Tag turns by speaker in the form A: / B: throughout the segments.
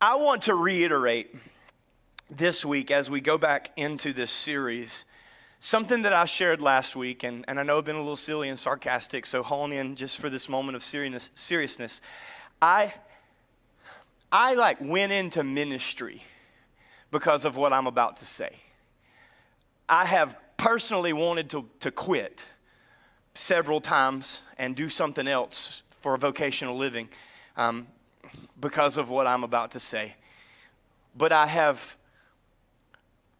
A: I want to reiterate this week as we go back into this series something that I shared last week, and, and I know I've been a little silly and sarcastic, so hone in just for this moment of seriousness. seriousness. I, I like went into ministry because of what I'm about to say. I have personally wanted to, to quit several times and do something else for a vocational living um, because of what I'm about to say. But I have,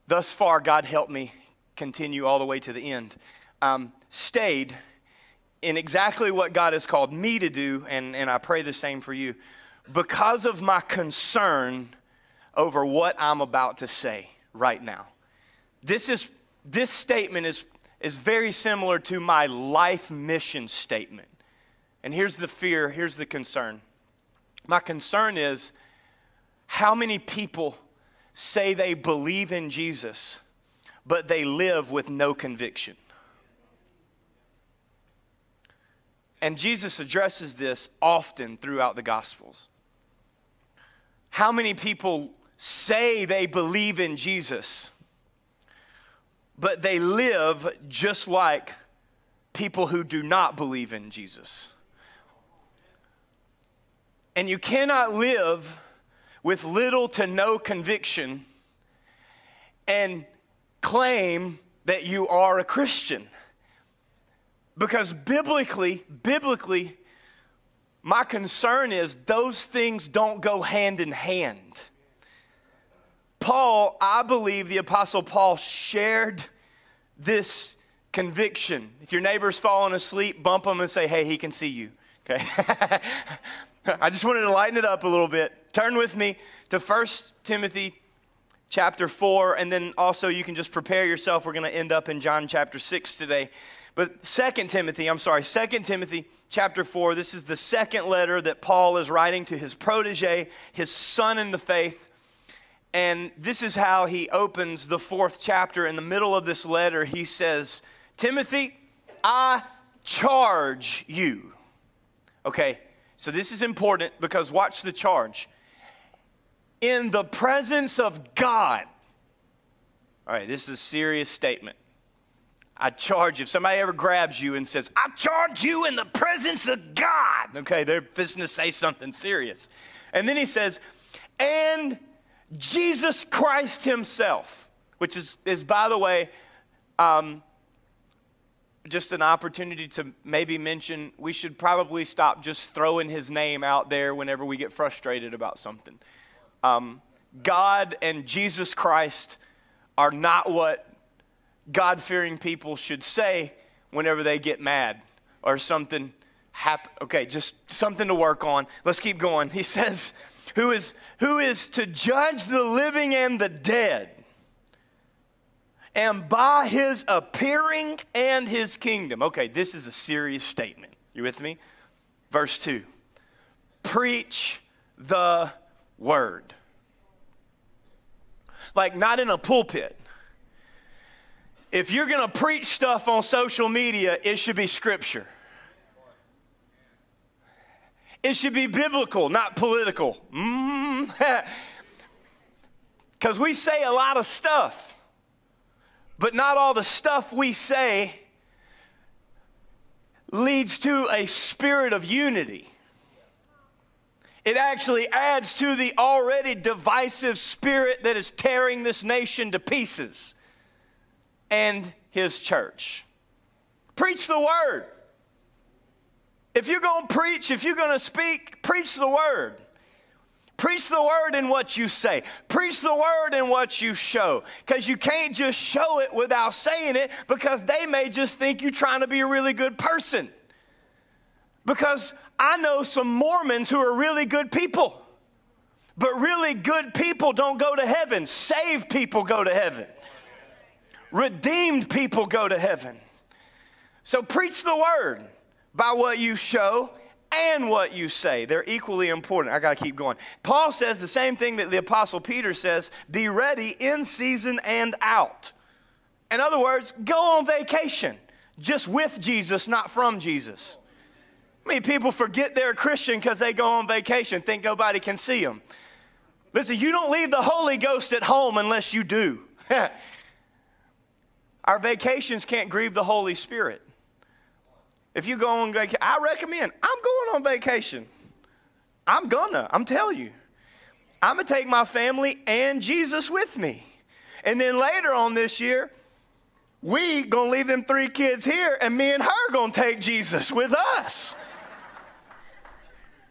A: thus far, God helped me continue all the way to the end, um, stayed in exactly what God has called me to do, and, and I pray the same for you, because of my concern over what I'm about to say right now. This, is, this statement is, is very similar to my life mission statement. And here's the fear, here's the concern. My concern is how many people say they believe in Jesus, but they live with no conviction. And Jesus addresses this often throughout the Gospels. How many people say they believe in Jesus, but they live just like people who do not believe in Jesus? And you cannot live with little to no conviction and claim that you are a Christian. Because biblically, biblically, my concern is those things don't go hand in hand. Paul, I believe the Apostle Paul shared this conviction. If your neighbor's falling asleep, bump them and say, hey, he can see you. Okay? I just wanted to lighten it up a little bit. Turn with me to 1 Timothy chapter 4, and then also you can just prepare yourself. We're going to end up in John chapter 6 today. But 2 Timothy, I'm sorry, 2 Timothy chapter 4, this is the second letter that Paul is writing to his protege, his son in the faith. And this is how he opens the fourth chapter. In the middle of this letter, he says, Timothy, I charge you. Okay, so this is important because watch the charge. In the presence of God. All right, this is a serious statement. I charge you. If somebody ever grabs you and says, I charge you in the presence of God, okay, they're fishing to say something serious. And then he says, and Jesus Christ Himself, which is, is by the way, um, just an opportunity to maybe mention we should probably stop just throwing his name out there whenever we get frustrated about something. Um, God and Jesus Christ are not what God fearing people should say whenever they get mad or something happen. Okay, just something to work on. Let's keep going. He says, who is, who is to judge the living and the dead and by his appearing and his kingdom. Okay, this is a serious statement. You with me? Verse 2 Preach the word. Like, not in a pulpit. If you're gonna preach stuff on social media, it should be scripture. It should be biblical, not political. Because mm. we say a lot of stuff. But not all the stuff we say leads to a spirit of unity. It actually adds to the already divisive spirit that is tearing this nation to pieces and his church. Preach the word. If you're going to preach, if you're going to speak, preach the word. Preach the word in what you say. Preach the word in what you show. Because you can't just show it without saying it because they may just think you're trying to be a really good person. Because I know some Mormons who are really good people. But really good people don't go to heaven. Saved people go to heaven. Redeemed people go to heaven. So preach the word by what you show and what you say. They're equally important. I got to keep going. Paul says the same thing that the Apostle Peter says be ready in season and out. In other words, go on vacation, just with Jesus, not from Jesus. I mean, people forget they're a Christian because they go on vacation, think nobody can see them. Listen, you don't leave the Holy Ghost at home unless you do. Our vacations can't grieve the Holy Spirit. If you go on vacation, I recommend, I'm going on vacation. I'm gonna, I'm telling you. I'm gonna take my family and Jesus with me. And then later on this year, we gonna leave them three kids here, and me and her gonna take Jesus with us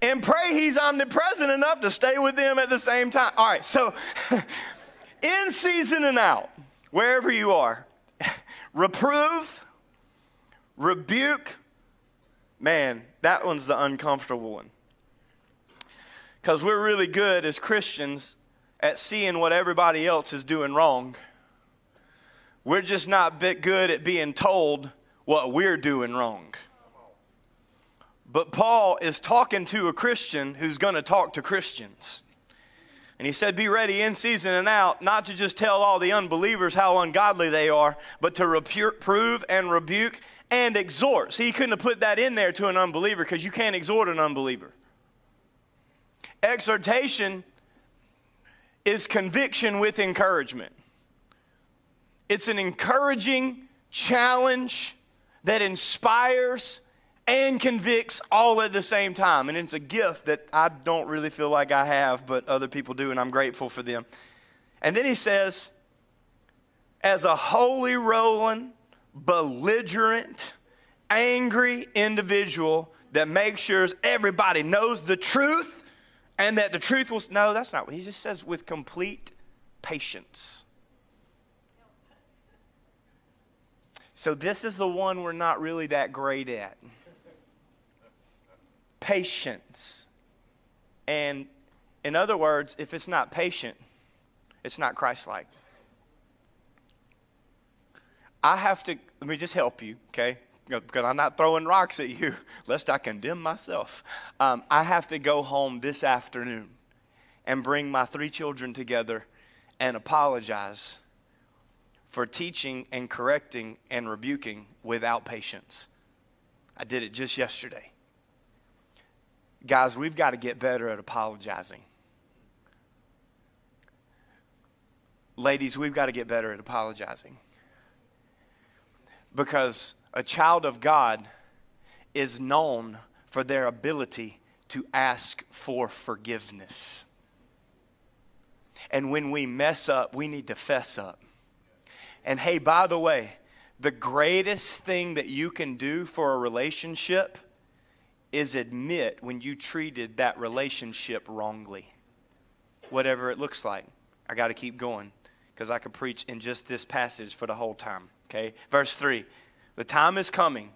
A: and pray he's omnipresent enough to stay with them at the same time. All right, so in season and out, wherever you are, reprove, rebuke. Man, that one's the uncomfortable one. Because we're really good as Christians at seeing what everybody else is doing wrong. We're just not bit good at being told what we're doing wrong. But Paul is talking to a Christian who's going to talk to Christians. And he said, Be ready in season and out, not to just tell all the unbelievers how ungodly they are, but to reprove and rebuke and exhort. See, he couldn't have put that in there to an unbeliever because you can't exhort an unbeliever. Exhortation is conviction with encouragement, it's an encouraging challenge that inspires and convicts all at the same time. And it's a gift that I don't really feel like I have, but other people do, and I'm grateful for them. And then he says, as a holy rolling, belligerent, angry individual that makes sure everybody knows the truth and that the truth will. No, that's not what he just says with complete patience. So, this is the one we're not really that great at patience. And in other words, if it's not patient, it's not Christ like. I have to, let me just help you, okay? Because I'm not throwing rocks at you, lest I condemn myself. Um, I have to go home this afternoon and bring my three children together and apologize for teaching and correcting and rebuking without patience. I did it just yesterday. Guys, we've got to get better at apologizing. Ladies, we've got to get better at apologizing. Because a child of God is known for their ability to ask for forgiveness. And when we mess up, we need to fess up. And hey, by the way, the greatest thing that you can do for a relationship is admit when you treated that relationship wrongly, whatever it looks like. I got to keep going because I could preach in just this passage for the whole time. Okay? Verse 3 The time is coming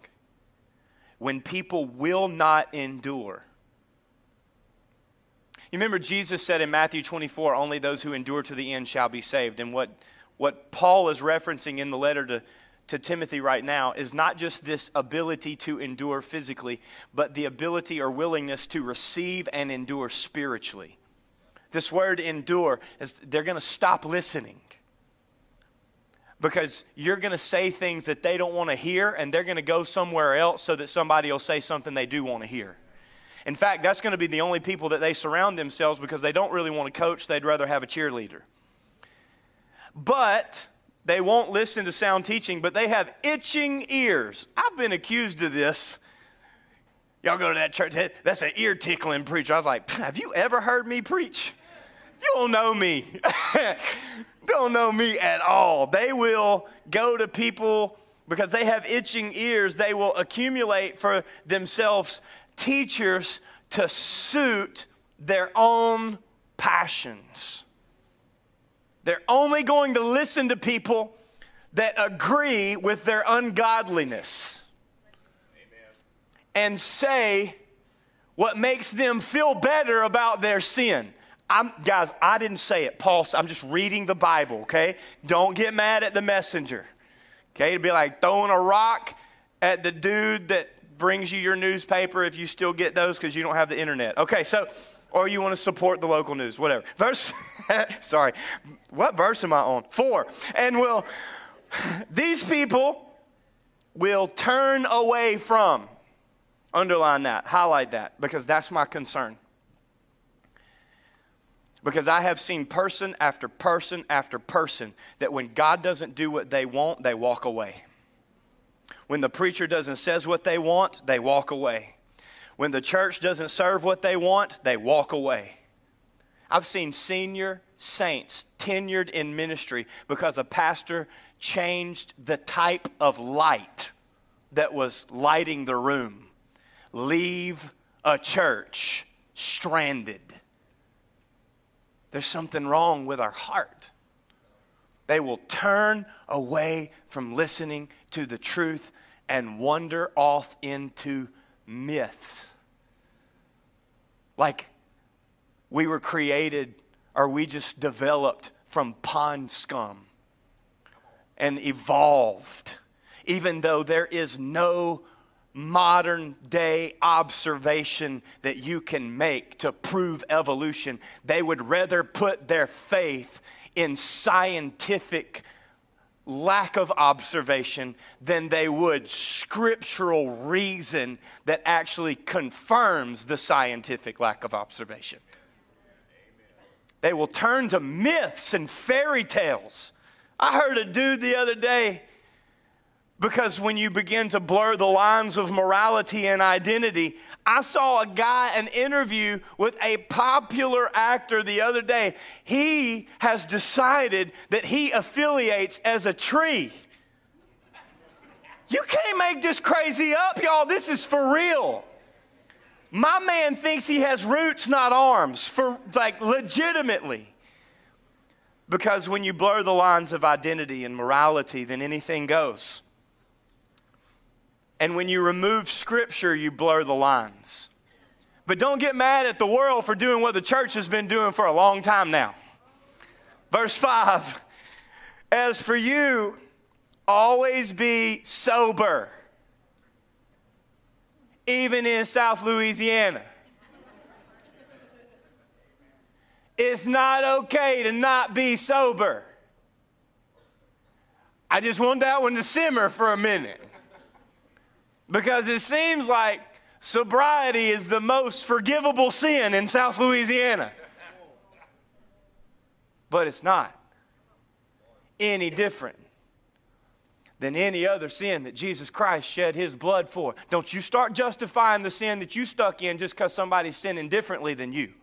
A: when people will not endure. You remember Jesus said in Matthew 24, only those who endure to the end shall be saved. And what, what Paul is referencing in the letter to to Timothy right now is not just this ability to endure physically, but the ability or willingness to receive and endure spiritually. This word endure is they're going to stop listening because you're going to say things that they don't want to hear and they're going to go somewhere else so that somebody will say something they do want to hear. In fact, that's going to be the only people that they surround themselves because they don't really want to coach, they'd rather have a cheerleader. But they won't listen to sound teaching, but they have itching ears. I've been accused of this. Y'all go to that church, that's an ear tickling preacher. I was like, have you ever heard me preach? You don't know me. don't know me at all. They will go to people because they have itching ears, they will accumulate for themselves teachers to suit their own passions. They're only going to listen to people that agree with their ungodliness Amen. and say what makes them feel better about their sin. I'm, guys, I didn't say it. Paul, I'm just reading the Bible, okay? Don't get mad at the messenger. Okay? It'd be like throwing a rock at the dude that brings you your newspaper if you still get those because you don't have the internet. Okay, so or you want to support the local news, whatever. Verse, sorry, what verse am I on? Four. And will, these people will turn away from. Underline that, highlight that, because that's my concern. Because I have seen person after person after person that when God doesn't do what they want, they walk away. When the preacher doesn't says what they want, they walk away. When the church doesn't serve what they want, they walk away. I've seen senior saints tenured in ministry because a pastor changed the type of light that was lighting the room. Leave a church stranded. There's something wrong with our heart. They will turn away from listening to the truth and wander off into myths. Like we were created or we just developed from pond scum and evolved, even though there is no modern day observation that you can make to prove evolution. They would rather put their faith in scientific lack of observation than they would scriptural reason that actually confirms the scientific lack of observation. They will turn to myths and fairy tales. I heard a dude the other day because when you begin to blur the lines of morality and identity, I saw a guy, an interview with a popular actor the other day. He has decided that he affiliates as a tree. You can't make this crazy up, y'all. This is for real. My man thinks he has roots, not arms, for like legitimately. Because when you blur the lines of identity and morality, then anything goes. And when you remove scripture, you blur the lines. But don't get mad at the world for doing what the church has been doing for a long time now. Verse 5 As for you, always be sober, even in South Louisiana. It's not okay to not be sober. I just want that one to simmer for a minute. Because it seems like sobriety is the most forgivable sin in South Louisiana. But it's not any different than any other sin that Jesus Christ shed his blood for. Don't you start justifying the sin that you stuck in just because somebody's sinning differently than you.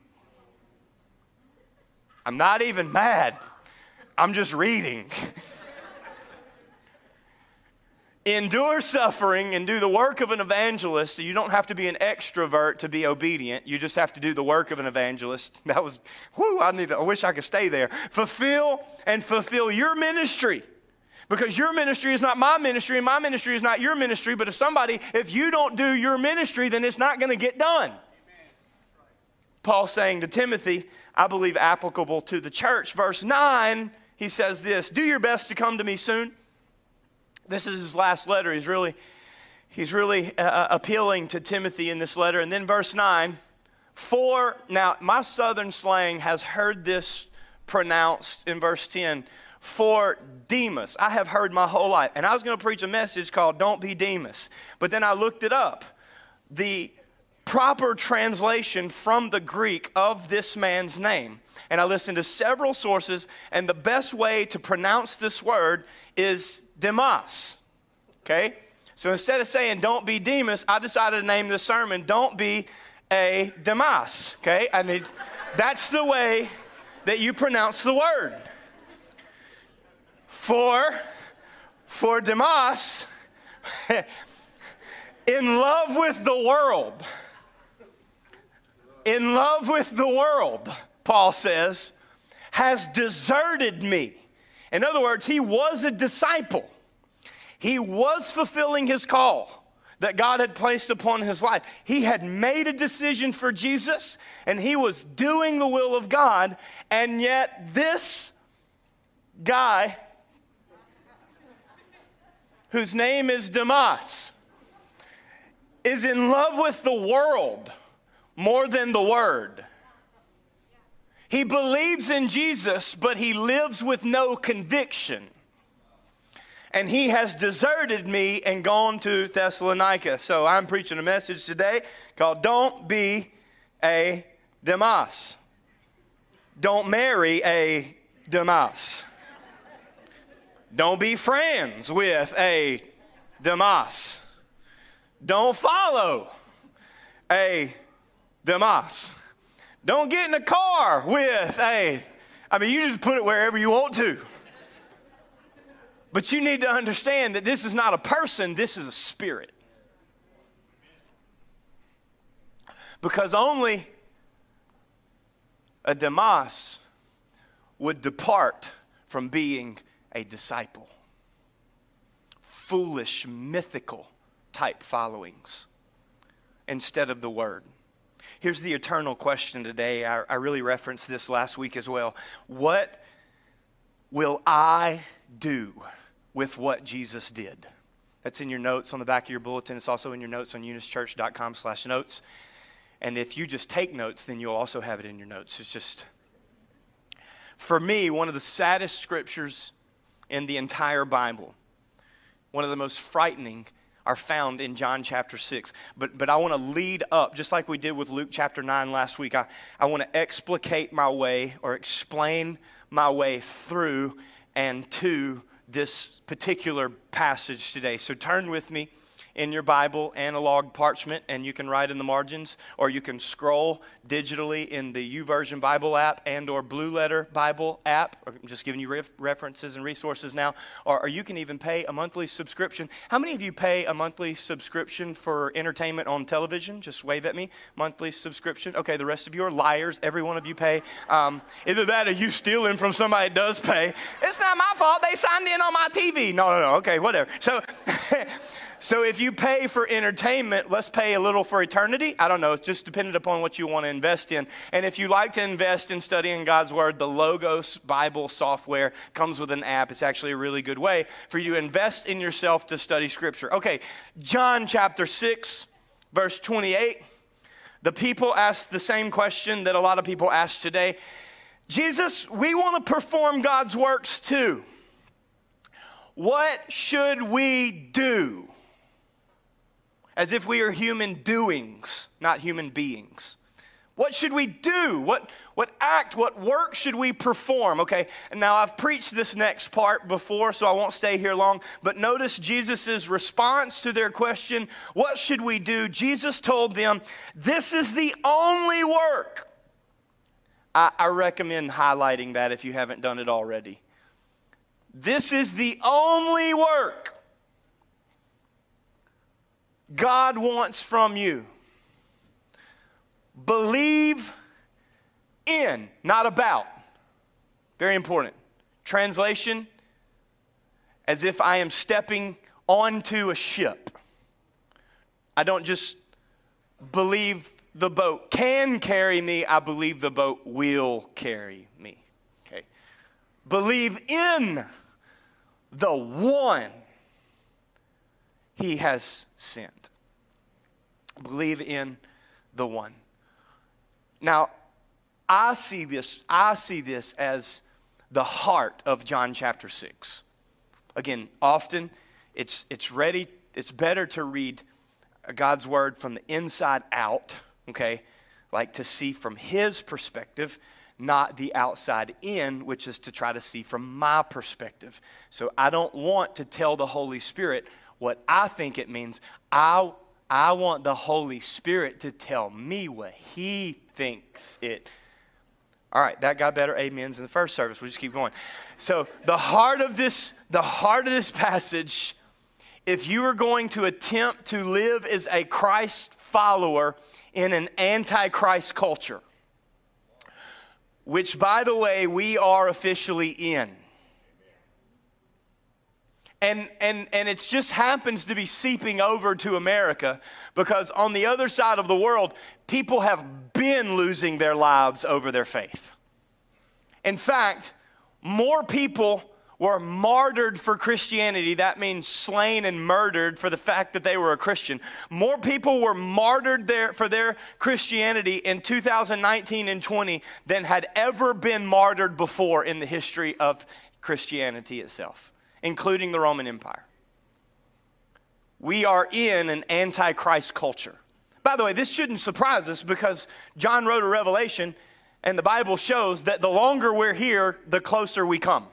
A: I'm not even mad, I'm just reading. endure suffering and do the work of an evangelist. So you don't have to be an extrovert to be obedient. You just have to do the work of an evangelist. That was, whoo, I need to, I wish I could stay there. Fulfill and fulfill your ministry. Because your ministry is not my ministry, and my ministry is not your ministry. But if somebody, if you don't do your ministry, then it's not going to get done. Paul saying to Timothy, I believe applicable to the church. Verse 9, he says this Do your best to come to me soon. This is his last letter. He's really, he's really uh, uh, appealing to Timothy in this letter. And then verse 9, for, now my southern slang has heard this pronounced in verse 10, for Demas. I have heard my whole life. And I was going to preach a message called Don't Be Demas. But then I looked it up. The proper translation from the Greek of this man's name. And I listened to several sources, and the best way to pronounce this word is Demas. Okay? So instead of saying don't be Demas, I decided to name the sermon Don't Be a Demas. Okay? I need that's the way that you pronounce the word. For for Demas in love with the world in love with the world, Paul says, has deserted me. In other words, he was a disciple. He was fulfilling his call that God had placed upon his life. He had made a decision for Jesus and he was doing the will of God, and yet this guy, whose name is Demas, is in love with the world more than the word. He believes in Jesus, but he lives with no conviction. And he has deserted me and gone to Thessalonica. So I'm preaching a message today called Don't Be a Demas. Don't marry a Demas. Don't be friends with a Demas. Don't follow a Demas. Don't get in a car with a, I mean, you just put it wherever you want to. But you need to understand that this is not a person, this is a spirit. Because only a Demas would depart from being a disciple. Foolish, mythical type followings instead of the word. Here's the eternal question today. I, I, really referenced this last week as well. What will I do with what Jesus did? That's in your notes on the back of your bulletin. It's also in your notes on eunischurch.com slash notes. And if you just take notes, then you'll also have it in your notes. It's just, for me, one of the saddest scriptures in the entire Bible, one of the most frightening, are found in John chapter 6. But, but I want to lead up, just like we did with Luke chapter 9 last week. I, I want to explicate my way or explain my way through and to this particular passage today. So turn with me in your Bible, analog parchment, and you can write in the margins, or you can scroll digitally in the YouVersion Bible app and or Blue Letter Bible app. I'm just giving you ref- references and resources now. Or, or you can even pay a monthly subscription. How many of you pay a monthly subscription for entertainment on television? Just wave at me. Monthly subscription. Okay, the rest of you are liars. Every one of you pay. Um, either that or you stealing from somebody that does pay. It's not my fault. They signed in on my TV. No, no, no. Okay, whatever. So. So if you pay for entertainment, let's pay a little for eternity. I don't know, it's just dependent upon what you want to invest in. And if you like to invest in studying God's Word, the Logos Bible software comes with an app. It's actually a really good way for you to invest in yourself to study Scripture. Okay, John chapter 6, verse 28. The people asked the same question that a lot of people ask today Jesus, we want to perform God's works too. What should we do? As if we are human doings, not human beings. What should we do? What, what act, what work should we perform? Okay, now I've preached this next part before, so I won't stay here long, but notice Jesus' response to their question, What should we do? Jesus told them, This is the only work. I, I recommend highlighting that if you haven't done it already. This is the only work God wants from you. Believe in, not about. Very important. Translation as if I am stepping onto a ship. I don't just believe the boat can carry me, I believe the boat will carry me. Okay. Believe in the one he has sent. Believe in the one. Now, I see this, I see this as the heart of John chapter 6. Again, often it's, it's ready, it's better to read God's word from the inside out, okay? Like to see from his perspective, not the outside in, which is to try to see from my perspective. So I don't want to tell the Holy Spirit what I think it means. I, I want the Holy Spirit to tell me what He thinks it. All right, that got better amens in the first service. We'll just keep going. So the heart of this, the heart of this passage, if you are going to attempt to live as a Christ follower in an antichrist culture, which by the way, we are officially in and, and, and it just happens to be seeping over to America because on the other side of the world, people have been losing their lives over their faith. In fact, more people were martyred for Christianity. That means slain and murdered for the fact that they were a Christian. More people were martyred there for their Christianity in 2019 and 20 than had ever been martyred before in the history of Christianity itself including the Roman Empire. We are in an antichrist culture. By the way, this shouldn't surprise us because John wrote a revelation And the Bible shows that the longer we're here, the closer we come.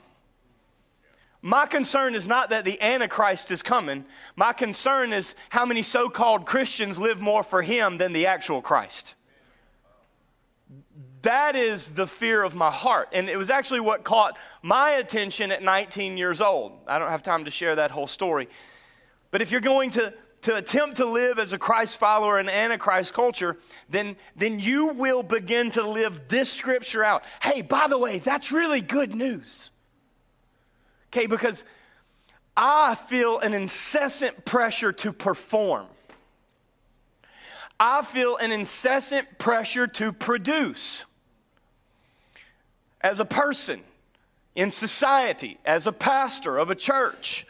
A: My concern is not that the Antichrist is coming. My concern is how many so called Christians live more for him than the actual Christ. That is the fear of my heart. And it was actually what caught my attention at 19 years old. I don't have time to share that whole story. But if you're going to, to attempt to live as a Christ follower in Antichrist culture, then, then you will begin to live this scripture out. Hey, by the way, that's really good news. Okay, because I feel an incessant pressure to perform. I feel an incessant pressure to produce as a person, in society, as a pastor of a church,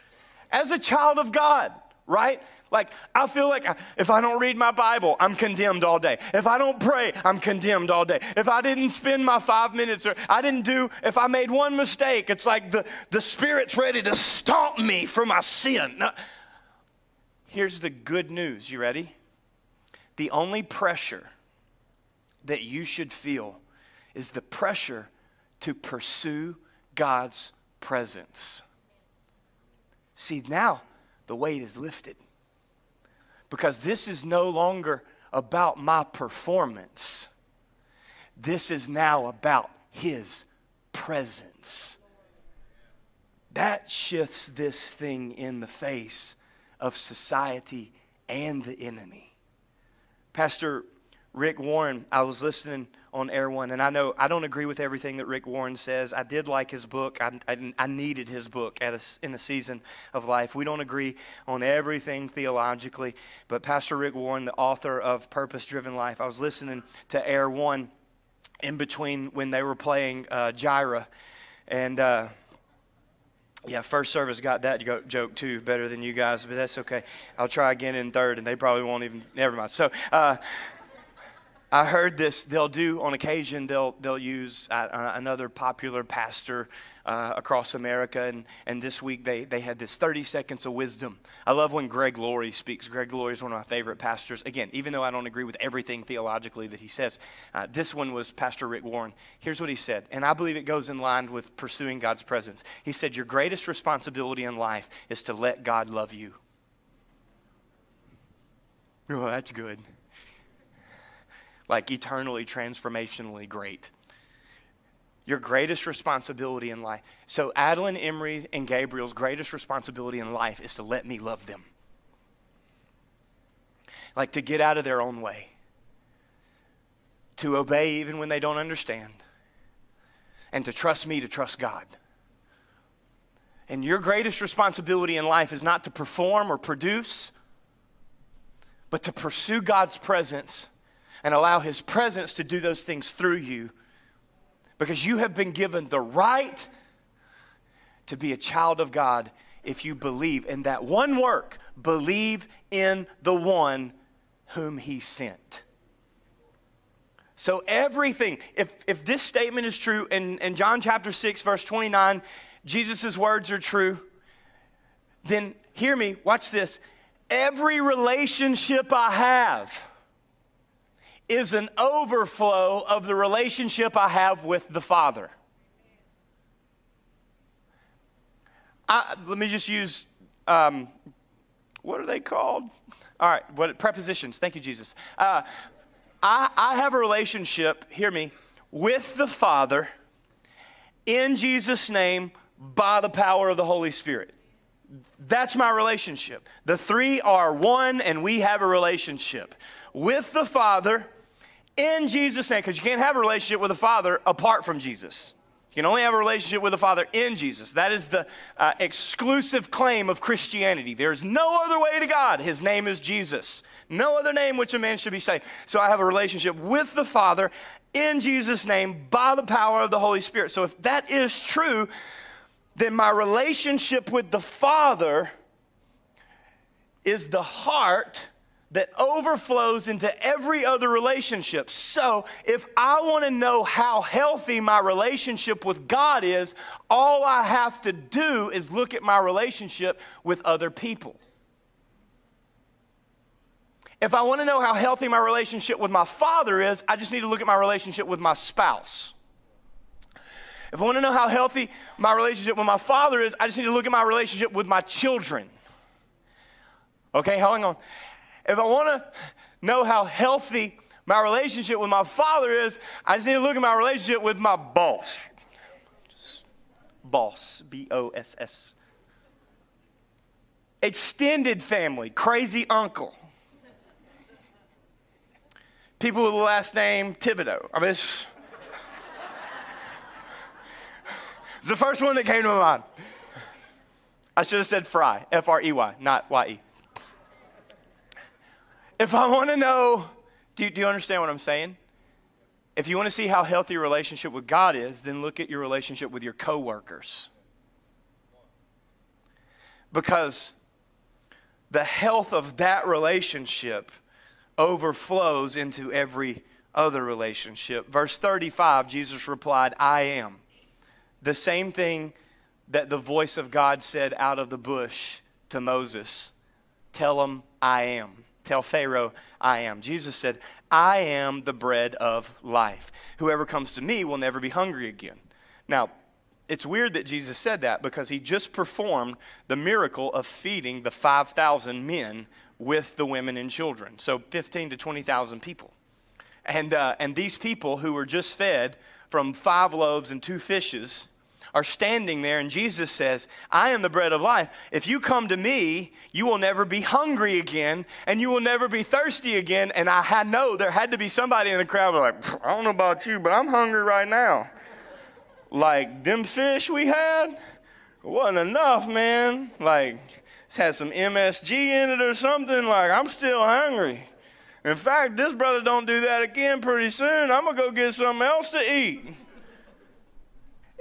A: as a child of God, right? Like, I feel like if I don't read my Bible, I'm condemned all day. If I don't pray, I'm condemned all day. If I didn't spend my five minutes or I didn't do, if I made one mistake, it's like the, the Spirit's ready to stomp me for my sin. Now, here's the good news. You ready? The only pressure that you should feel is the pressure to pursue God's presence. See, now the weight is lifted because this is no longer about my performance. This is now about His presence. That shifts this thing in the face of society and the enemy. Pastor Rick Warren, I was listening on Air One. And I know I don't agree with everything that Rick Warren says. I did like his book. I, I, I needed his book at a, in a season of life. We don't agree on everything theologically, but Pastor Rick Warren, the author of Purpose Driven Life, I was listening to Air One in between when they were playing uh, Jireh. And uh, yeah, first service got that joke too better than you guys, but that's okay. I'll try again in third, and they probably won't even. Never mind. So, uh, I heard this. They'll do on occasion. They'll they'll use uh, uh, another popular pastor uh, across America, and and this week they they had this 30 seconds of wisdom. I love when Greg Laurie speaks. Greg Laurie is one of my favorite pastors. Again, even though I don't agree with everything theologically that he says, uh, this one was Pastor Rick Warren. Here's what he said, and I believe it goes in line with pursuing God's presence. He said, "Your greatest responsibility in life is to let God love you." Oh, that's good like eternally, transformationally great. Your greatest responsibility in life. So, Adeline, Emery, and Gabriel's greatest responsibility in life is to let me love them. Like to get out of their own way, to obey even when they don't understand, and to trust me to trust God. And your greatest responsibility in life is not to perform or produce, but to pursue God's presence and allow His presence to do those things through you because you have been given the right to be a child of God if you believe in that one work believe in the one whom He sent. So, everything, if, if this statement is true, in, in John chapter 6, verse 29, Jesus' words are true, then hear me, watch this. Every relationship I have, is an overflow of the relationship I have with the Father. I, let me just use um, what are they called? All right, what prepositions? Thank you, Jesus. Uh, I, I have a relationship. Hear me with the Father in Jesus' name by the power of the Holy Spirit. That's my relationship. The three are one, and we have a relationship with the Father in Jesus' name, because you can't have a relationship with the Father apart from Jesus. You can only have a relationship with the Father in Jesus. That is the uh, exclusive claim of Christianity. There's no other way to God. His name is Jesus. No other name which a man should be saved. So I have a relationship with the Father in Jesus' name by the power of the Holy Spirit. So if that is true, then my relationship with the Father is the heart that overflows into every other relationship. So, if I want to know how healthy my relationship with God is, all I have to do is look at my relationship with other people. If I want to know how healthy my relationship with my father is, I just need to look at my relationship with my spouse. If I want to know how healthy my relationship with my father is, I just need to look at my relationship with my children. Okay, hang on. If I want to know how healthy my relationship with my father is, I just need to look at my relationship with my boss. Just boss, B O S S. Extended family, crazy uncle people with the last name Thibodeau. I mean, it's, it's the first one that came to my mind. I should have said Fry, F R E Y, not Y E. If I want to know, do you, do you understand what I'm saying? If you want to see how healthy your relationship with God is, then look at your relationship with your coworkers. Because the health of that relationship overflows into every other relationship. Verse 35, Jesus replied, I am. The same thing that the voice of God said out of the bush to Moses Tell him, I am. Tell Pharaoh, I am. Jesus said, I am the bread of life. Whoever comes to me will never be hungry again. Now, it's weird that Jesus said that because he just performed the miracle of feeding the 5,000 men with the women and children. So 15 to 20,000 people. And, uh, and these people who were just fed from five loaves and two fishes are standing there, and Jesus says, I am the bread of life. If you come to me, you will never be hungry again, and you will never be thirsty again. And I know there had to be somebody in the crowd like, I don't know about you, but I'm hungry right now. Like them fish we had wasn't enough, man. Like it's had some MSG in it or something. Like, I'm still hungry. In fact, this brother don't do that again pretty soon. I'm going to go get something else to eat.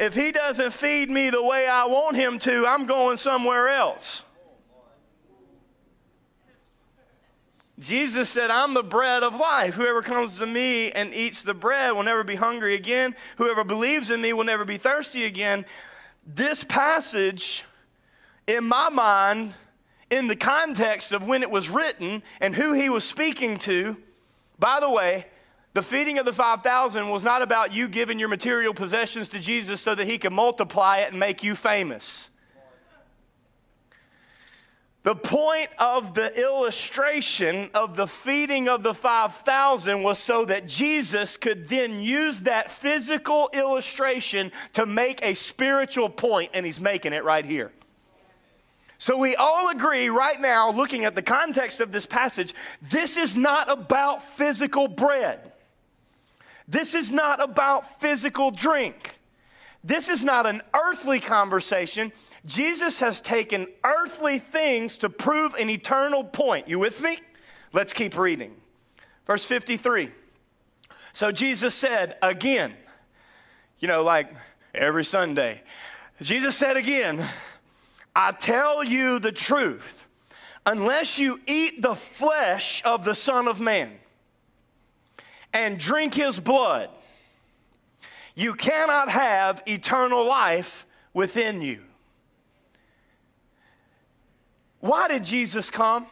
A: If he doesn't feed me the way I want him to, I'm going somewhere else. Jesus said, I'm the bread of life. Whoever comes to me and eats the bread will never be hungry again. Whoever believes in me will never be thirsty again. This passage, in my mind, in the context of when it was written and who he was speaking to, by the way, the feeding of the 5,000 was not about you giving your material possessions to Jesus so that he could multiply it and make you famous. The point of the illustration of the feeding of the 5,000 was so that Jesus could then use that physical illustration to make a spiritual point, and he's making it right here. So we all agree right now, looking at the context of this passage, this is not about physical bread. This is not about physical drink. This is not an earthly conversation. Jesus has taken earthly things to prove an eternal point. You with me? Let's keep reading. Verse 53. So Jesus said again, you know, like every Sunday, Jesus said again, I tell you the truth, unless you eat the flesh of the Son of Man and drink his blood, you cannot have eternal life within you. Why did Jesus come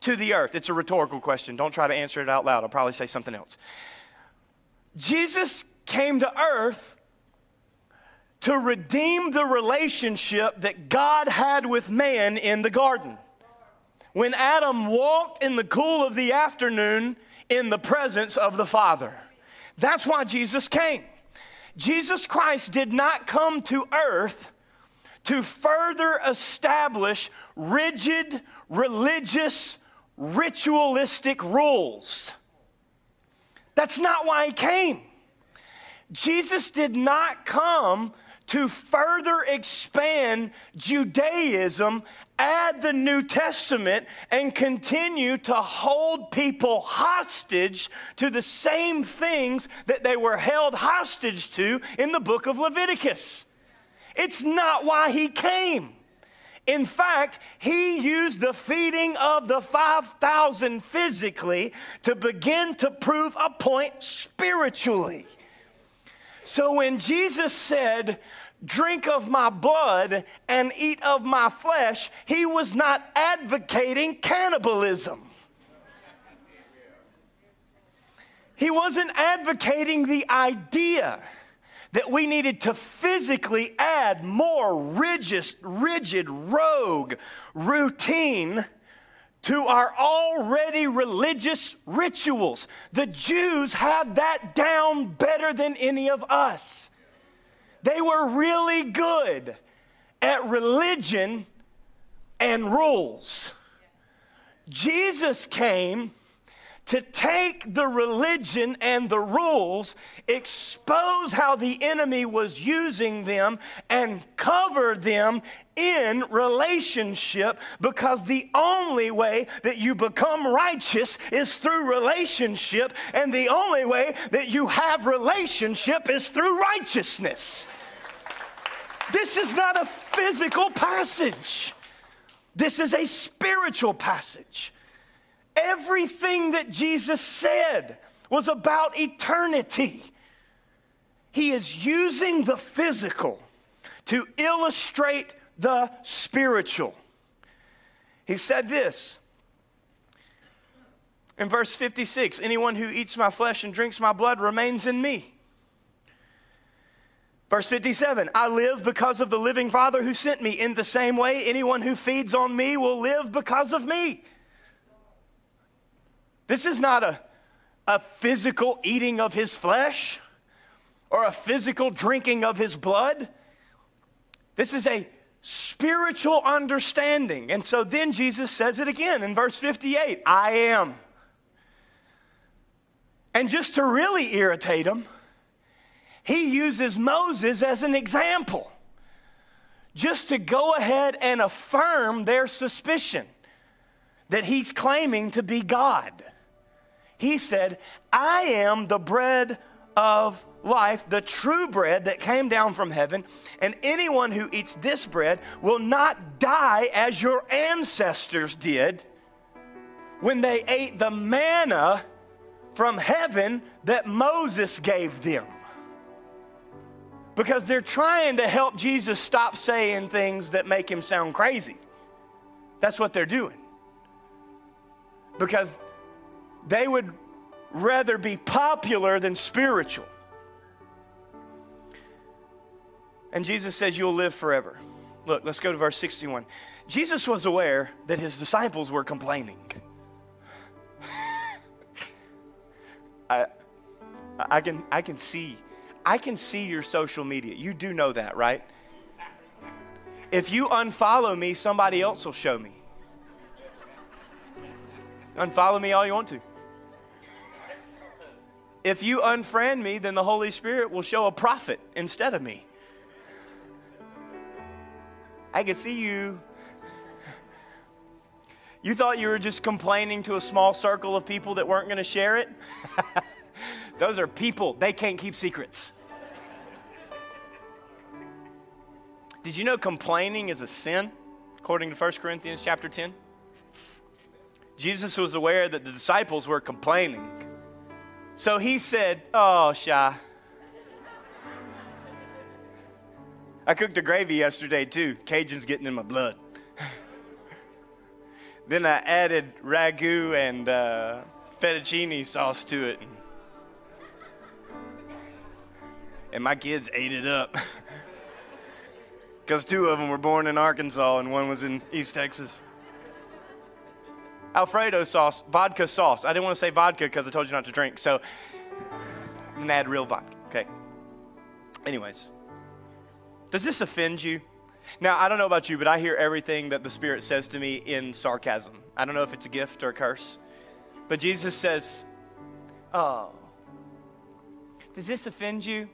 A: to the earth? It's a rhetorical question. Don't try to answer it out loud. I'll probably say something else. Jesus came to earth to redeem the relationship that God had with man in the garden. When Adam walked in the cool of the afternoon in the presence of the Father. That's why Jesus came. Jesus Christ did not come to earth to further establish rigid, religious, ritualistic rules. That's not why he came. Jesus did not come to further expand Judaism, add the New Testament, and continue to hold people hostage to the same things that they were held hostage to in the book of Leviticus. It's not why he came. In fact, he used the feeding of the 5,000 physically to begin to prove a point spiritually. So when Jesus said, Drink of my blood and eat of my flesh, he was not advocating cannibalism. He wasn't advocating the idea that we needed to physically add more rigid, rigid rogue routine to our already religious rituals. The Jews had that down better than any of us. They were really good at religion and rules. Jesus came to take the religion and the rules, expose how the enemy was using them, and cover them in relationship because the only way that you become righteous is through relationship, and the only way that you have relationship is through righteousness. This is not a physical passage. This is a spiritual passage. Everything that Jesus said was about eternity. He is using the physical to illustrate the spiritual. He said this in verse 56 Anyone who eats my flesh and drinks my blood remains in me. Verse 57 I live because of the living Father who sent me. In the same way, anyone who feeds on me will live because of me. This is not a, a physical eating of his flesh or a physical drinking of his blood. This is a spiritual understanding. And so then Jesus says it again in verse 58 I am. And just to really irritate him, he uses Moses as an example, just to go ahead and affirm their suspicion that he's claiming to be God. He said, I am the bread of life, the true bread that came down from heaven, and anyone who eats this bread will not die as your ancestors did when they ate the manna from heaven that Moses gave them. Because they're trying to help Jesus stop saying things that make him sound crazy. That's what they're doing. Because they would rather be popular than spiritual. And Jesus says, You'll live forever. Look, let's go to verse 61. Jesus was aware that his disciples were complaining. I, I, can, I can see. I can see your social media. You do know that, right? If you unfollow me, somebody else will show me. Unfollow me all you want to. If you unfriend me, then the Holy Spirit will show a prophet instead of me. I can see you. You thought you were just complaining to a small circle of people that weren't going to share it? Those are people, they can't keep secrets. Did you know complaining is a sin, according to 1 Corinthians chapter 10? Jesus was aware that the disciples were complaining. So he said, Oh, Shy. I cooked a gravy yesterday too. Cajun's getting in my blood. then I added ragu and uh, fettuccine sauce to it. And my kids ate it up. Because two of them were born in Arkansas and one was in East Texas. Alfredo sauce, vodka sauce. I didn't want to say vodka because I told you not to drink. So I'm add real vodka. Okay. Anyways, does this offend you? Now, I don't know about you, but I hear everything that the Spirit says to me in sarcasm. I don't know if it's a gift or a curse. But Jesus says, Oh, does this offend you?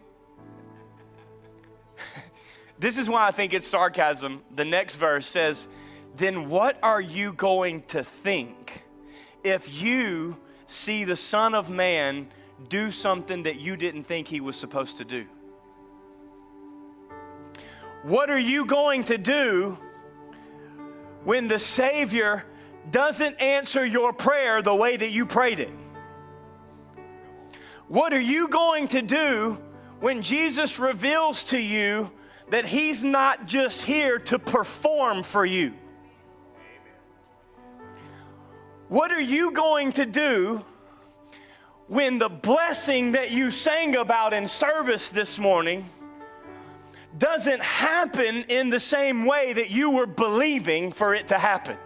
A: this is why I think it's sarcasm. The next verse says, then what are you going to think if you see the Son of Man do something that you didn't think he was supposed to do? What are you going to do when the Savior doesn't answer your prayer the way that you prayed it? What are you going to do when Jesus reveals to you that He's not just here to perform for you? What are you going to do when the blessing that you sang about in service this morning doesn't happen in the same way that you were believing for it to happen.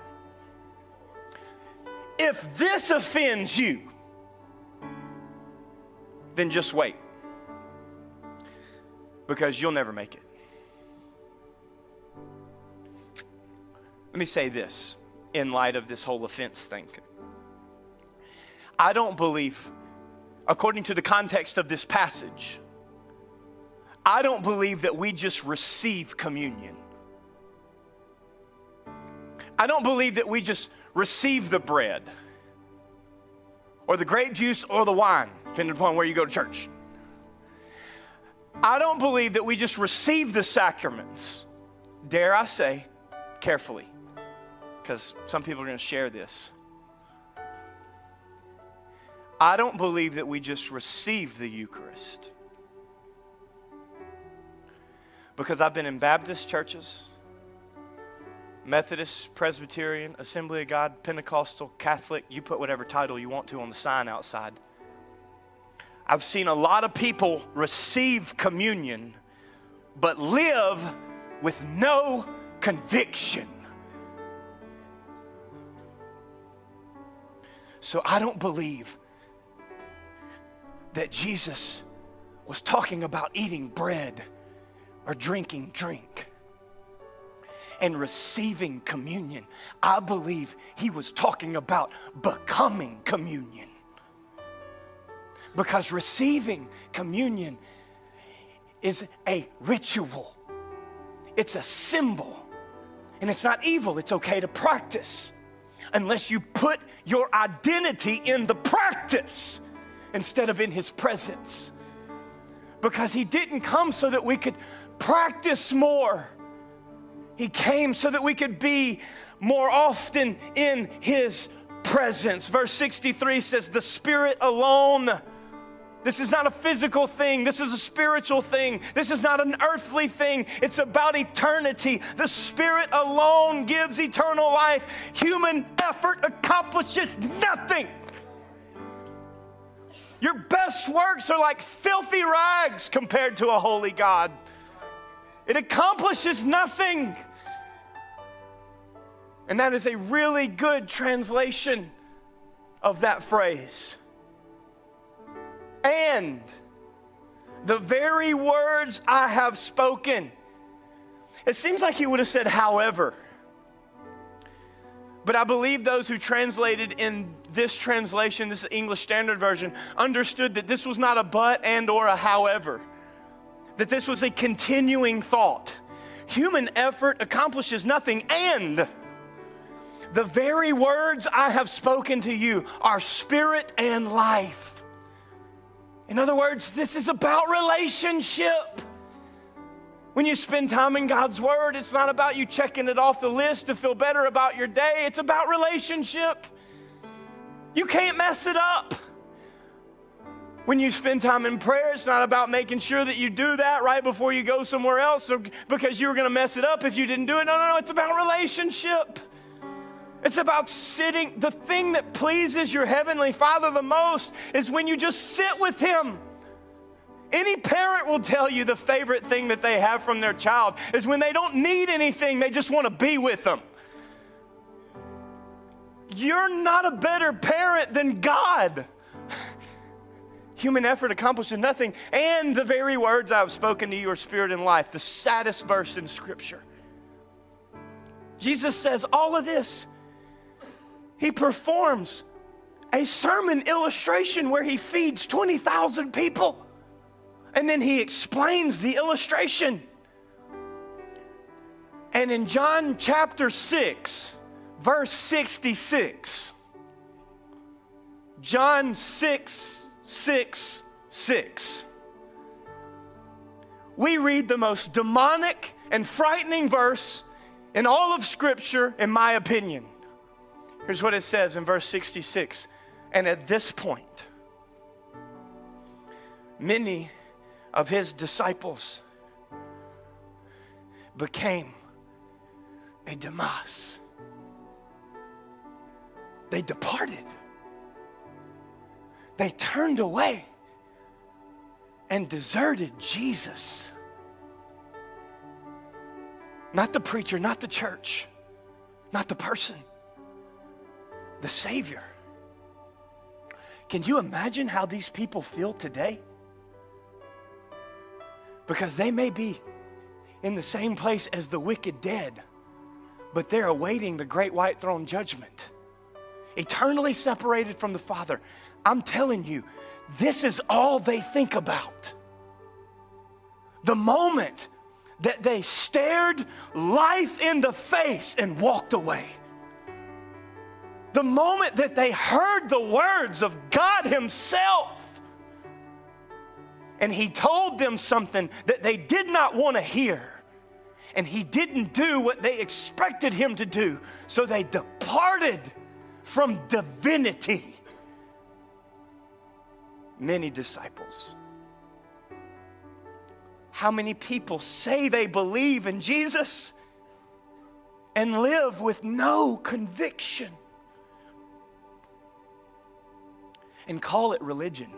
A: If this offends you, then just wait because you'll never make it. Let me say this in light of this whole offense thing. I don't believe, according to the context of this passage, I don't believe that we just receive communion. I don't believe that we just receive the bread or the grape juice or the wine, depending upon where you go to church. I don't believe that we just receive the sacraments, dare I say, carefully, because some people are going to share this. I don't believe that we just receive the Eucharist. Because I've been in Baptist churches, Methodist, Presbyterian, Assembly of God, Pentecostal, Catholic, you put whatever title you want to on the sign outside. I've seen a lot of people receive communion but live with no conviction. So I don't believe that Jesus was talking about eating bread or drinking drink and receiving communion. I believe he was talking about becoming communion. Because receiving communion is a ritual, it's a symbol, and it's not evil, it's okay to practice unless you put your identity in the practice instead of in his presence. Because he didn't come so that we could practice more. He came so that we could be more often in His presence. Verse 63 says, The Spirit alone. This is not a physical thing. This is a spiritual thing. This is not an earthly thing. It's about eternity. The Spirit alone gives eternal life. Human effort accomplishes nothing. Your best works are like filthy rags compared to a holy God. It accomplishes nothing. And that is a really good translation of that phrase. And the very words I have spoken. It seems like he would have said, however. But I believe those who translated in this translation, this English Standard Version, understood that this was not a but and or a however that this was a continuing thought. Human effort accomplishes nothing, and the very words I have spoken to you are spirit and life. In other words, this is about relationship. When you spend time in God's Word, it's not about you checking it off the list to feel better about your day, it's about relationship. You can't mess it up. When you spend time in prayer, it's not about making sure that you do that right before you go somewhere else because you were going to mess it up if you didn't do it. No, no, no. It's about relationship. It's about sitting. The thing that pleases your Heavenly Father the most is when you just sit with Him. Any parent will tell you the favorite thing that they have from their child is when they don't need anything, they just want to be with them. You're not a better parent than God. Human effort accomplishes nothing, and the very words I have spoken to you are spirit and life, the saddest verse in Scripture. Jesus says all of this. He performs a sermon illustration where he feeds 20,000 people, and then he explains the illustration. And in John chapter 6, verse 66, John 6, 6 6. We read the most demonic and frightening verse in all of Scripture, in my opinion. Here's what it says in verse 66 And at this point, many of his disciples became a Demas. They departed. They turned away and deserted Jesus. Not the preacher, not the church, not the person, the Savior. Can you imagine how these people feel today? Because they may be in the same place as the wicked dead, but they're awaiting the great white throne judgment, eternally separated from the Father. I'm telling you, this is all they think about. The moment that they stared life in the face and walked away. The moment that they heard the words of God Himself and He told them something that they did not want to hear, and He didn't do what they expected Him to do, so they departed from divinity many disciples. How many people say they believe in Jesus and live with no conviction and call it religion?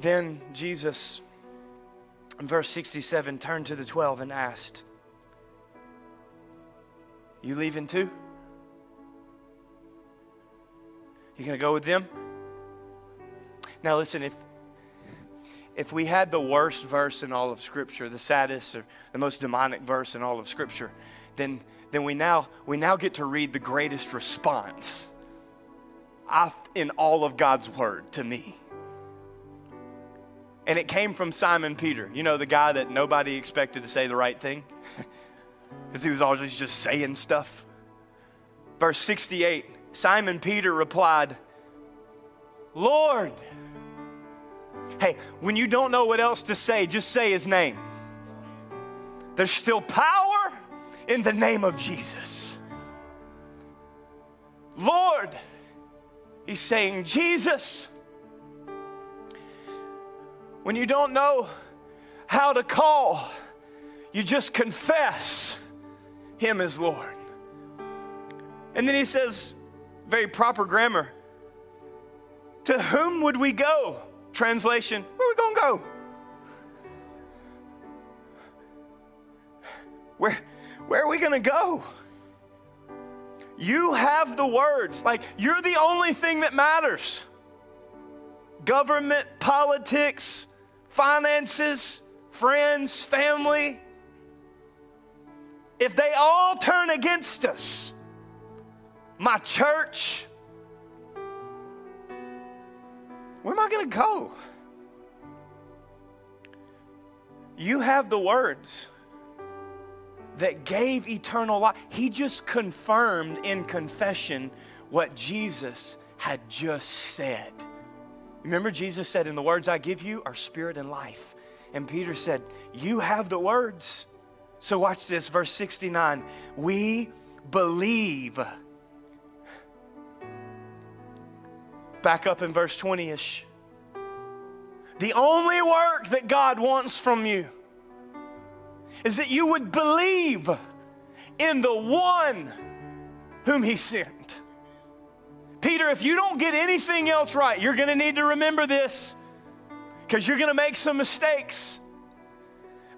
A: Then Jesus, in verse 67, turned to the 12 and asked, You leaving too? You gonna go with them? Now listen, if if we had the worst verse in all of Scripture, the saddest or the most demonic verse in all of Scripture, then then we now we now get to read the greatest response in all of God's word to me. And it came from Simon Peter, you know, the guy that nobody expected to say the right thing because he was always just saying stuff. Verse 68 Simon Peter replied, Lord. Hey, when you don't know what else to say, just say his name. There's still power in the name of Jesus. Lord, he's saying, Jesus. When you don't know how to call, you just confess him as Lord. And then he says, very proper grammar. To whom would we go? Translation, where are we to go? Where, where are we going to go? You have the words. Like, you're the only thing that matters. Government, politics, finances, friends, family. If they all turn against us, my church. Where am I going to go? You have the words that gave eternal life. He just confirmed in confession what Jesus had just said. Remember, Jesus said, In the words I give you are spirit and life. And Peter said, You have the words. So watch this, verse 69. We believe Back up in verse 20 ish. The only work that God wants from you is that you would believe in the one whom He sent. Peter, if you don't get anything else right, you're going to need to remember this because you're going to make some mistakes.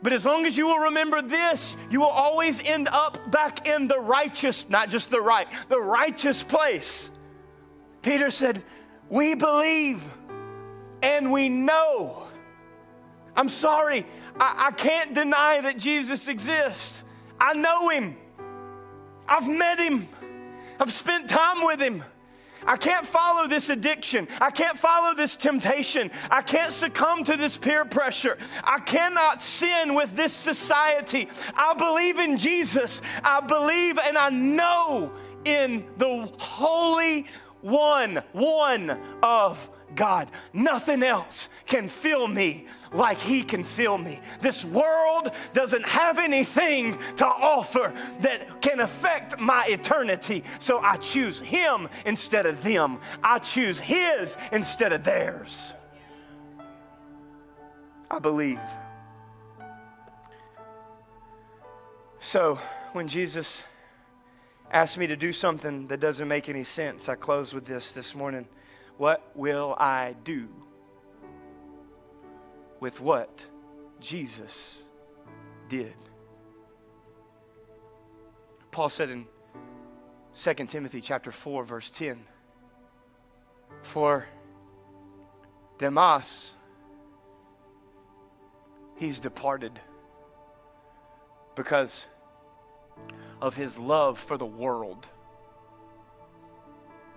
A: But as long as you will remember this, you will always end up back in the righteous, not just the right, the righteous place. Peter said, we believe and we know. I'm sorry, I, I can't deny that Jesus exists. I know him, I've met him, I've spent time with him. I can't follow this addiction. I can't follow this temptation. I can't succumb to this peer pressure. I cannot sin with this society. I believe in Jesus. I believe and I know in the Holy one, one of God. Nothing else can fill me like He can fill me. This world doesn't have anything to offer that can affect my eternity. So I choose Him instead of them. I choose His instead of theirs. I believe. So when Jesus asked me to do something that doesn't make any sense. I close with this this morning. What will I do with what Jesus did? Paul said in 2 Timothy chapter 4 verse 10 For Demas he's departed because of his love for the world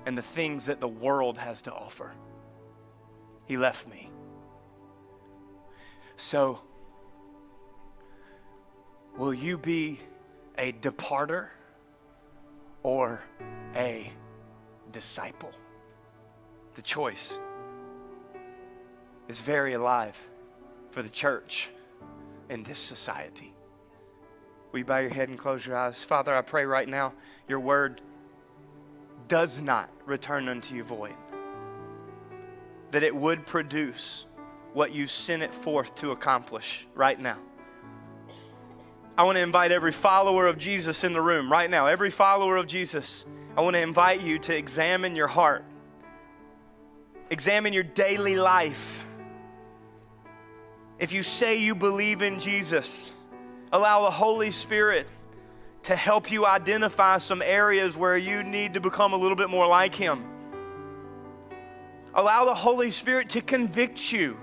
A: and the things that the world has to offer. He left me. So, will you be a departer or a disciple? The choice is very alive for the church in this society. Will you bow your head and close your eyes? Father, I pray right now your word does not return unto you void, that it would produce what you sent it forth to accomplish right now. I want to invite every follower of Jesus in the room right now, every follower of Jesus. I want to invite you to examine your heart, examine your daily life. If you say you believe in Jesus, allow the Holy Spirit to help you identify some areas where you need to become a little bit more like Him. Allow the Holy Spirit to convict you,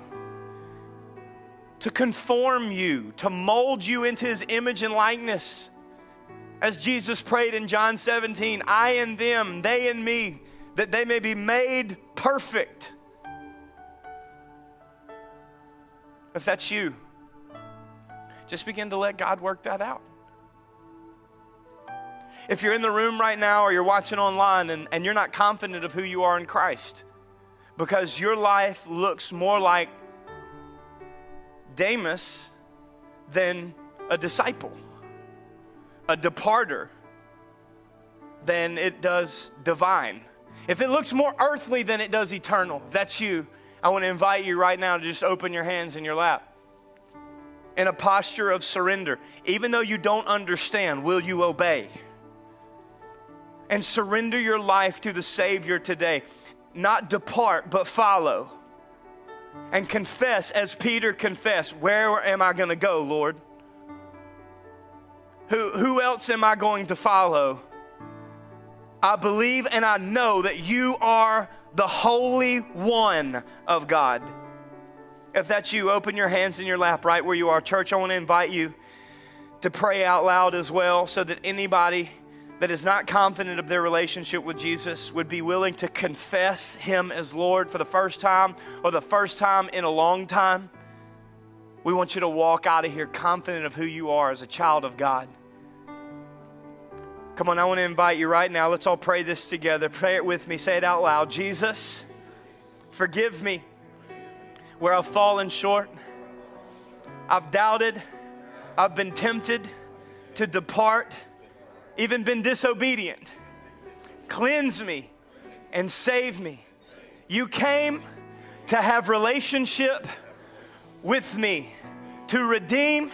A: to conform you, to mold you into His image and likeness. As Jesus prayed in John 17, I and them, they and me, that they may be made perfect. If that's you, just begin to let God work that out. If you're in the room right now or you're watching online and, and you're not confident of who you are in Christ because your life looks more like Demas than a disciple, a departer than it does divine. If it looks more earthly than it does eternal, that's you. I want to invite you right now to just open your hands in your lap in a posture of surrender. Even though you don't understand, will you obey? And surrender your life to the Savior today. Not depart, but follow. And confess, as Peter confessed, Where am I going to go, Lord? Who, who else am I going to follow? I believe and I know that you are the Holy One of God. If that's you, open your hands in your lap right where you are. Church, I want to invite you to pray out loud as well so that anybody that is not confident of their relationship with Jesus would be willing to confess Him as Lord for the first time or the first time in a long time. We want you to walk out of here confident of who you are as a child of God. Come on, I want to invite you right now. Let's all pray this together. Pray it with me. Say it out loud. Jesus, forgive me where I've fallen short. I've doubted. I've been tempted to depart, even been disobedient. Cleanse me and save me. You came to have relationship with me, to redeem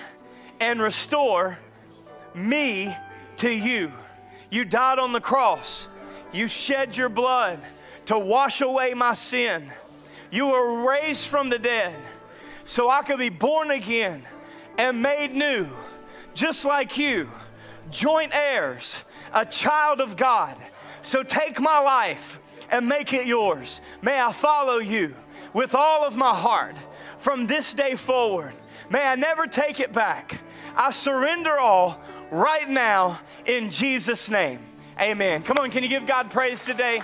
A: and restore me to you. You died on the cross. You shed your blood to wash away my sin. You were raised from the dead so I could be born again and made new, just like you, joint heirs, a child of God. So take my life and make it yours. May I follow you with all of my heart from this day forward. May I never take it back. I surrender all right now in Jesus' name. Amen. Come on, can you give God praise today?